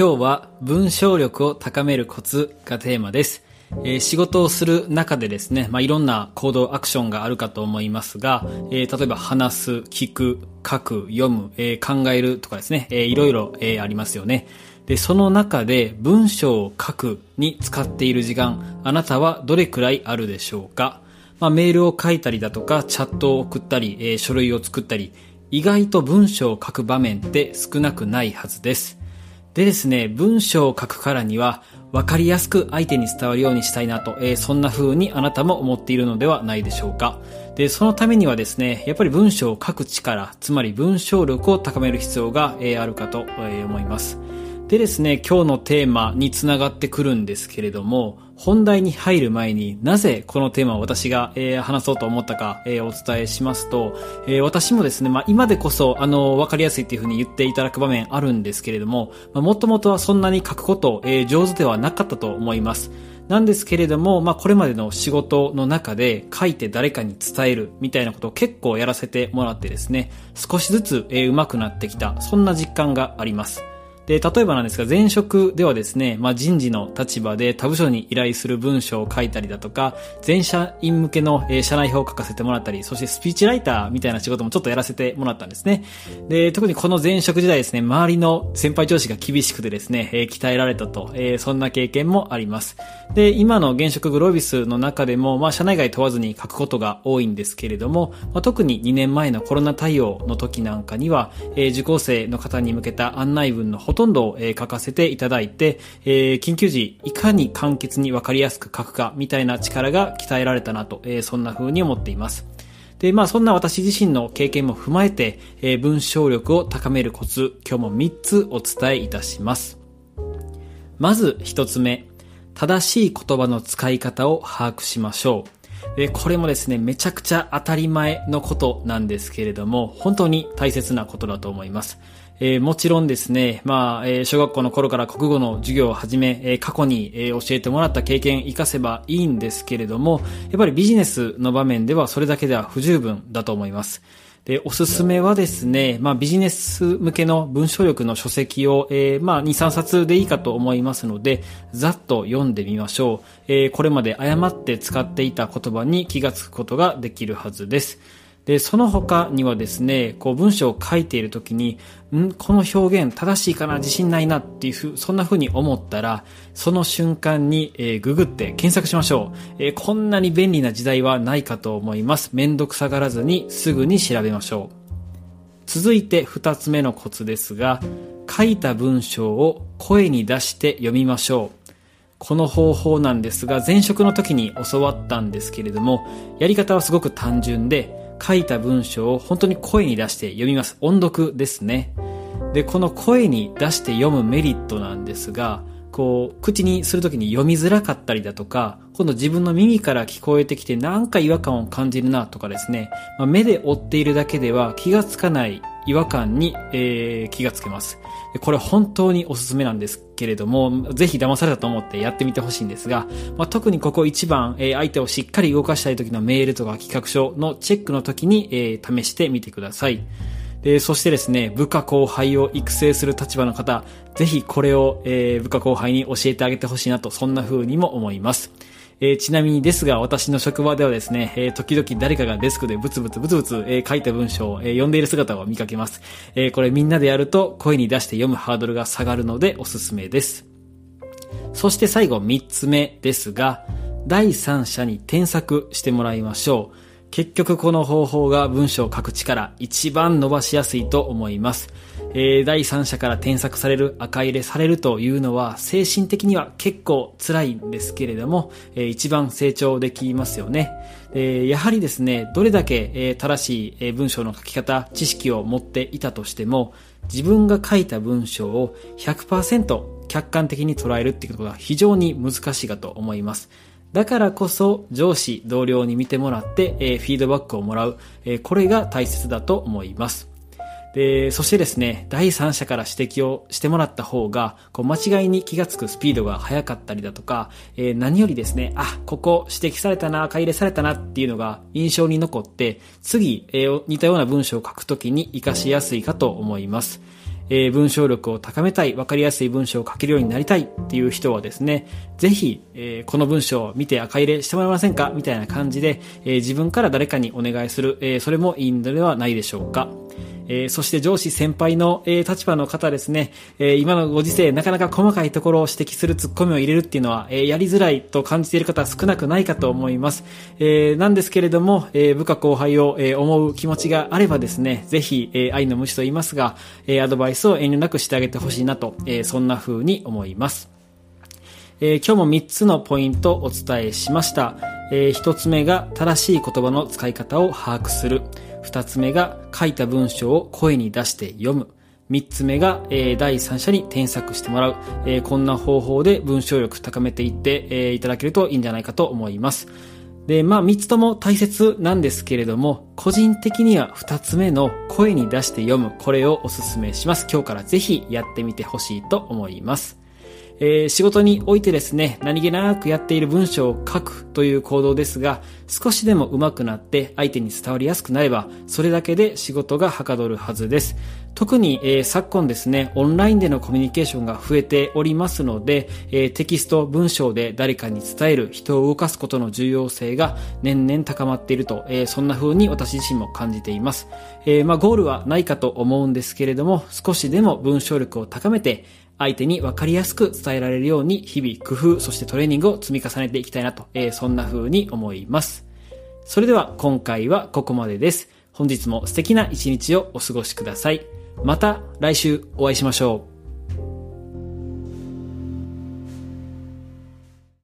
今日は文章力を高めるコツがテーマです。えー、仕事をする中でですね、まあ、いろんな行動、アクションがあるかと思いますが、えー、例えば話す、聞く、書く、読む、えー、考えるとかですね、えー、いろいろ、えー、ありますよね。で、その中で文章を書くに使っている時間、あなたはどれくらいあるでしょうか？まあ、メールを書いたりだとか、チャットを送ったり、えー、書類を作ったり、意外と文章を書く場面って少なくないはずです。でですね、文章を書くからには、分かりやすく相手に伝わるようにしたいなと、えー、そんな風にあなたも思っているのではないでしょうか。で、そのためにはですね、やっぱり文章を書く力、つまり文章力を高める必要が、えー、あるかと、えー、思います。でですね、今日のテーマにつながってくるんですけれども、本題に入る前になぜこのテーマを私が、えー、話そうと思ったか、えー、お伝えしますと、えー、私もですね、まあ、今でこそ、あの、わかりやすいっていうふうに言っていただく場面あるんですけれども、もともとはそんなに書くこと、えー、上手ではなかったと思います。なんですけれども、まあ、これまでの仕事の中で書いて誰かに伝えるみたいなことを結構やらせてもらってですね、少しずつ、えー、上手くなってきた、そんな実感があります。で、例えばなんですが、前職ではですね、まあ、人事の立場で他部署に依頼する文章を書いたりだとか、全社員向けの、えー、社内表を書かせてもらったり、そしてスピーチライターみたいな仕事もちょっとやらせてもらったんですね。で、特にこの前職時代ですね、周りの先輩上司が厳しくてですね、えー、鍛えられたと、えー、そんな経験もあります。で、今の現職グロービスの中でも、まあ、社内外問わずに書くことが多いんですけれども、まあ、特に2年前のコロナ対応の時なんかには、え、受講生の方に向けた案内文のほとんど、え、書かせていただいて、え、緊急時、いかに簡潔にわかりやすく書くか、みたいな力が鍛えられたなと、え、そんな風に思っています。で、まあそんな私自身の経験も踏まえて、え、文章力を高めるコツ、今日も3つお伝えいたします。まず1つ目、正しい言葉の使い方を把握しましょう。これもですね、めちゃくちゃ当たり前のことなんですけれども、本当に大切なことだと思います。えー、もちろんですね、まあ、えー、小学校の頃から国語の授業をはじめ、えー、過去に、えー、教えてもらった経験活かせばいいんですけれども、やっぱりビジネスの場面ではそれだけでは不十分だと思います。で、おすすめはですね、まあビジネス向けの文章力の書籍を、えー、まあ2、3冊でいいかと思いますので、ざっと読んでみましょう。えー、これまで誤って使っていた言葉に気がつくことができるはずです。で、その他にはですね、こう文章を書いているときに、ん？この表現正しいかな？自信ないなっていうふ、そんな風に思ったら、その瞬間に、えー、ググって検索しましょう、えー、こんなに便利な時代はないかと思います。めんどくさがらずにすぐに調べましょう。続いて二つ目のコツですが、書いた文章を声に出して読みましょう。この方法なんですが、前職の時に教わったんですけれども、やり方はすごく単純で、書いた文章を本当に声に出して読みます。音読ですね。で、この声に出して読むメリットなんですが、こう、口にするときに読みづらかったりだとか、今度自分の耳から聞こえてきてなんか違和感を感じるなとかですね、まあ、目で追っているだけでは気がつかない違和感に、えー、気がつけます。これ本当におすすめなんですけれども、ぜひ騙されたと思ってやってみてほしいんですが、まあ、特にここ一番、えー、相手をしっかり動かしたい時のメールとか企画書のチェックの時に、えー、試してみてください。で、そしてですね、部下後輩を育成する立場の方、ぜひこれを、えー、部下後輩に教えてあげてほしいなと、そんな風にも思います。えー、ちなみにですが、私の職場ではですね、えー、時々誰かがデスクでブツブツブツブツ、えー、書いた文章を、え、読んでいる姿を見かけます。え、これみんなでやると声に出して読むハードルが下がるのでおすすめです。そして最後三つ目ですが、第三者に添削してもらいましょう。結局この方法が文章を書く力一番伸ばしやすいと思います。えー、第三者から添削される、赤入れされるというのは精神的には結構辛いんですけれども、えー、一番成長できますよね。えー、やはりですね、どれだけ、えー、正しい、えー、文章の書き方、知識を持っていたとしても、自分が書いた文章を100%客観的に捉えるっていうことが非常に難しいかと思います。だからこそ上司、同僚に見てもらって、えー、フィードバックをもらう、えー、これが大切だと思います。で、そしてですね、第三者から指摘をしてもらった方が、こう間違いに気がつくスピードが速かったりだとか、えー、何よりですね、あ、ここ指摘されたな、買い入れされたなっていうのが印象に残って、次、えー、似たような文章を書くときに活かしやすいかと思います。えー、文章力を高めたい、わかりやすい文章を書けるようになりたいっていう人はですね、ぜひ、えー、この文章を見て赤入れしてもらえませんかみたいな感じで、えー、自分から誰かにお願いする、え、それもいいのではないでしょうか。えー、そして上司先輩の、えー、立場の方ですね、えー、今のご時世なかなか細かいところを指摘するツッコミを入れるっていうのは、えやりづらいと感じている方は少なくないかと思います。えなんですけれども、え部下後輩を、え思う気持ちがあればですね、ぜひ、え愛の無視と言いますが、えアドバイスを遠慮なくしてあげてほしいなと、えそんな風に思います。え今日も3つのポイントをお伝えしました。え1つ目が正しい言葉の使い方を把握する。二つ目が書いた文章を声に出して読む。三つ目が、えー、第三者に添削してもらう、えー、こんな方法で文章力高めていって、えー、いただけるといいんじゃないかと思います。で、まあ、三つとも大切なんですけれども、個人的には二つ目の声に出して読む、これをお勧めします。今日からぜひやってみてほしいと思います。えー、仕事においてですね、何気なくやっている文章を書くという行動ですが、少しでも上手くなって相手に伝わりやすくなれば、それだけで仕事がはかどるはずです。特に、えー、昨今ですね、オンラインでのコミュニケーションが増えておりますので、えー、テキスト、文章で誰かに伝える、人を動かすことの重要性が年々高まっていると、えー、そんな風に私自身も感じています。えまあ、ゴールはないかと思うんですけれども、少しでも文章力を高めて、相手に分かりやすく伝えられるように日々工夫、そしてトレーニングを積み重ねていきたいなと、えー、そんな風に思います。それでは今回はここまでです。本日も素敵な一日をお過ごしください。また来週お会いしましょう。